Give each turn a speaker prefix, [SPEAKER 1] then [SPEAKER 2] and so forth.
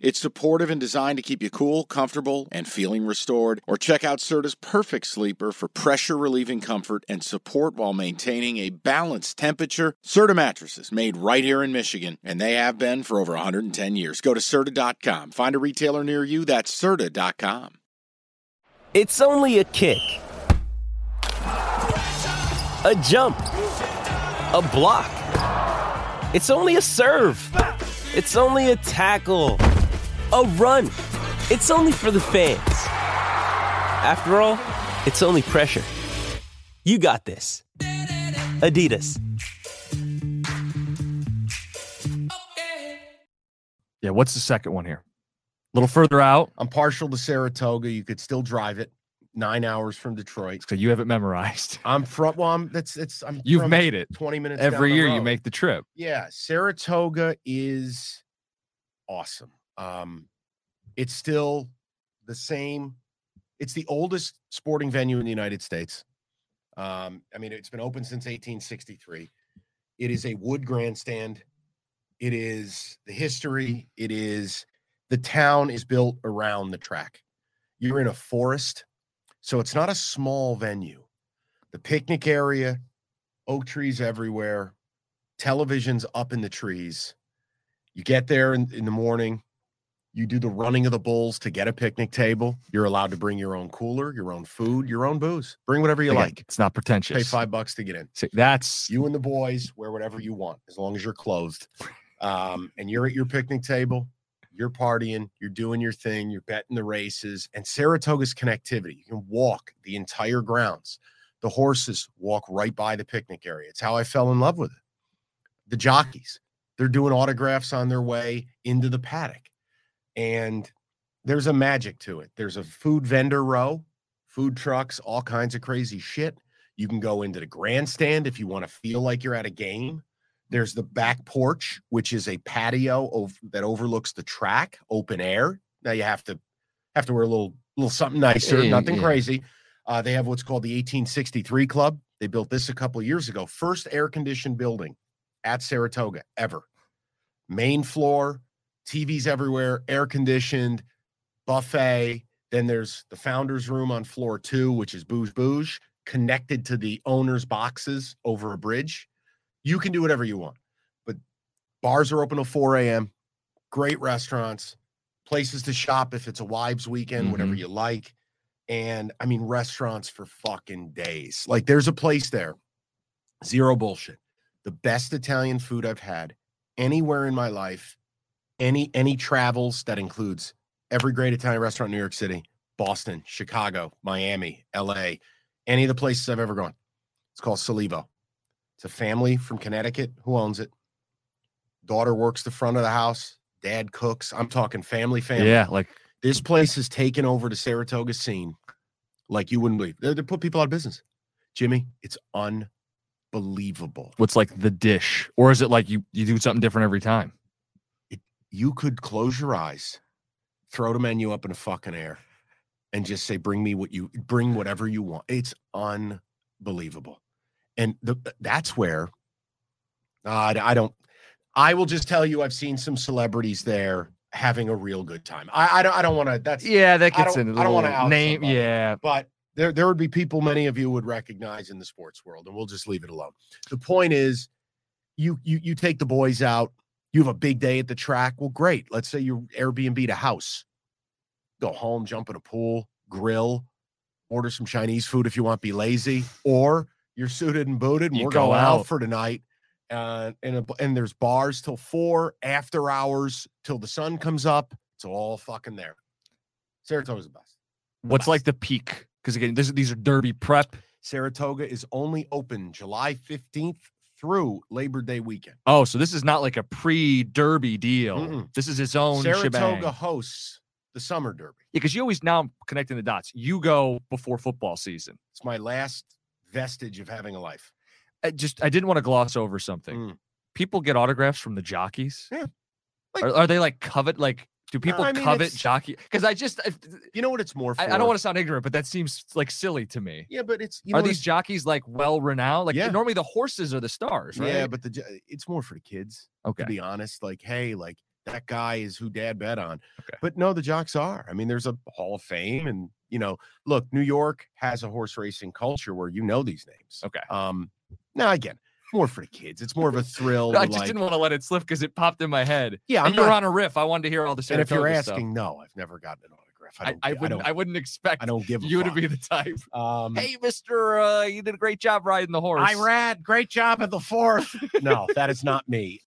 [SPEAKER 1] It's supportive and designed to keep you cool, comfortable, and feeling restored. Or check out Serta's Perfect Sleeper for pressure relieving comfort and support while maintaining a balanced temperature. Serta mattresses made right here in Michigan, and they have been for over 110 years. Go to Serta.com. Find a retailer near you. That's Serta.com.
[SPEAKER 2] It's only a kick, a jump, a block. It's only a serve. It's only a tackle, a run. It's only for the fans. After all, it's only pressure. You got this. Adidas.
[SPEAKER 3] Yeah, what's the second one here? A little further out.
[SPEAKER 4] I'm partial to Saratoga. You could still drive it nine hours from Detroit.
[SPEAKER 3] So you have it memorized.
[SPEAKER 4] I'm from. Well, I'm. That's. It's. I'm.
[SPEAKER 3] You've made it
[SPEAKER 4] 20 minutes
[SPEAKER 3] every year. You make the trip.
[SPEAKER 4] Yeah, Saratoga is awesome. Um, it's still the same. It's the oldest sporting venue in the United States. Um, I mean, it's been open since 1863. It is a wood grandstand. It is the history. It is the town is built around the track. You're in a forest, so it's not a small venue. The picnic area, oak trees everywhere, televisions up in the trees. You get there in, in the morning, you do the running of the bulls to get a picnic table. You're allowed to bring your own cooler, your own food, your own booze. Bring whatever you
[SPEAKER 3] Again,
[SPEAKER 4] like.
[SPEAKER 3] It's not pretentious.
[SPEAKER 4] Pay five bucks to get in.
[SPEAKER 3] See, that's
[SPEAKER 4] You and the boys wear whatever you want as long as you're clothed. Um, and you're at your picnic table, you're partying, you're doing your thing, you're betting the races. And Saratoga's connectivity, you can walk the entire grounds. The horses walk right by the picnic area. It's how I fell in love with it. The jockeys, they're doing autographs on their way into the paddock. And there's a magic to it. There's a food vendor row, food trucks, all kinds of crazy shit. You can go into the grandstand if you want to feel like you're at a game. There's the back porch, which is a patio ov- that overlooks the track, open air. Now you have to have to wear a little little something nicer,
[SPEAKER 3] Yeah,
[SPEAKER 4] nothing
[SPEAKER 3] yeah.
[SPEAKER 4] crazy. Uh, they have what's called the 1863 Club. They built this a couple of years ago. First air conditioned building at Saratoga ever. Main floor, TVs everywhere, air conditioned, buffet. Then there's the founder's room on floor two, which is bouge bouge, connected to the owner's boxes over a bridge. You can do whatever you want, but bars are open till 4 a.m. Great restaurants, places to shop if it's a wives' weekend, whatever
[SPEAKER 3] Mhm.
[SPEAKER 4] you like. And I mean, restaurants for fucking days. Like, there's a place there, zero bullshit. The best Italian food I've had anywhere in my life, any any travels that includes every great Italian restaurant in New York City, Boston, Chicago, Miami, LA, any of the places I've ever gone. It's called Solevo. It's a family from Connecticut who owns it. Daughter works the front of the house. Dad cooks. I'm talking family, family.
[SPEAKER 3] yeah, like
[SPEAKER 4] This place has taken over the Saratoga scene like you wouldn't believe. They, they put people out of business. Jimmy, it's unbelievable.
[SPEAKER 3] what's like the dish, or is it like you you do something different every time?
[SPEAKER 4] You could close your eyes, throw the menu up in the fucking air, and just say, "Bring me what you bring, whatever you want." It's unbelievable, and the, that's where uh, I, I don't. I will just tell you, I've seen some celebrities there having a real good time. I, I don't. I don't want to. That's
[SPEAKER 3] Yeah, that gets
[SPEAKER 4] don't- I don't wanna
[SPEAKER 3] name.
[SPEAKER 4] somebody.
[SPEAKER 3] Yeah,
[SPEAKER 4] but there there would be people many of you would recognize in the sports world, and we'll just leave it alone. The point is, you you you take the boys out. You have a big day at the track. Well, great. Let's say you Airbnb a house. Go home, jump in a pool, grill, order some Chinese food if you want. Be lazy, or you're suited and booted, and
[SPEAKER 3] You
[SPEAKER 4] we're
[SPEAKER 3] go
[SPEAKER 4] going out
[SPEAKER 3] out.
[SPEAKER 4] for tonight. Uh, and a, and there's bars till four, after hours till the sun comes up. It's all fucking there. Saratoga's the best.
[SPEAKER 3] what's like the peak? Because again, this, these are Derby prep.
[SPEAKER 4] Saratoga is only open July 15th through Labor Day weekend.
[SPEAKER 3] Oh, so this is not like a pre-Derby deal.
[SPEAKER 4] Mm-mm.
[SPEAKER 3] This is its own
[SPEAKER 4] Saratoga
[SPEAKER 3] shebang.
[SPEAKER 4] Hosts the Summer Derby.
[SPEAKER 3] Yeah, because you always now I'm connecting the dots. You go before football season.
[SPEAKER 4] It's my last vestige of having a life.
[SPEAKER 3] I just I didn't want to gloss over something.
[SPEAKER 4] Mm.
[SPEAKER 3] People get autographs from the jockeys.
[SPEAKER 4] Yeah. Like-
[SPEAKER 3] are, are they like covet like Do people
[SPEAKER 4] I mean,
[SPEAKER 3] covet jockey? Because I just, I,
[SPEAKER 4] You know what it's more for?
[SPEAKER 3] I don't want to sound ignorant, but that seems like silly to me.
[SPEAKER 4] Yeah, but it's you know
[SPEAKER 3] Are these
[SPEAKER 4] it's-
[SPEAKER 3] jockeys like well renowned? Like
[SPEAKER 4] Yeah.
[SPEAKER 3] normally the horses are the stars, right?
[SPEAKER 4] Yeah, but the it's more for the kids.
[SPEAKER 3] okay.
[SPEAKER 4] To be honest, like, hey, like that guy is who Dad bet on.
[SPEAKER 3] Okay.
[SPEAKER 4] But no, the jocks are. I mean, there's a Hall of Fame, and you know, look, New York has a horse racing culture where you know these names.
[SPEAKER 3] Okay.
[SPEAKER 4] Um, now again, more for the kids. It's more of a thrill.
[SPEAKER 3] I just
[SPEAKER 4] like-
[SPEAKER 3] didn't want to let it slip because it popped in my head.
[SPEAKER 4] Yeah, I'm
[SPEAKER 3] and you're on a riff. I wanted to hear all the same.
[SPEAKER 4] And if you're
[SPEAKER 3] Saratoga stuff.
[SPEAKER 4] asking, no, I've never gotten an autograph. I
[SPEAKER 3] I. I wouldn't.
[SPEAKER 4] don't,
[SPEAKER 3] I, wouldn't expect
[SPEAKER 4] I don't give
[SPEAKER 3] you to be the type.
[SPEAKER 4] Um,
[SPEAKER 3] Hey, Mister, uh, you did a great job riding the horse.
[SPEAKER 4] I rad. Great job at the fourth. no, that is not me.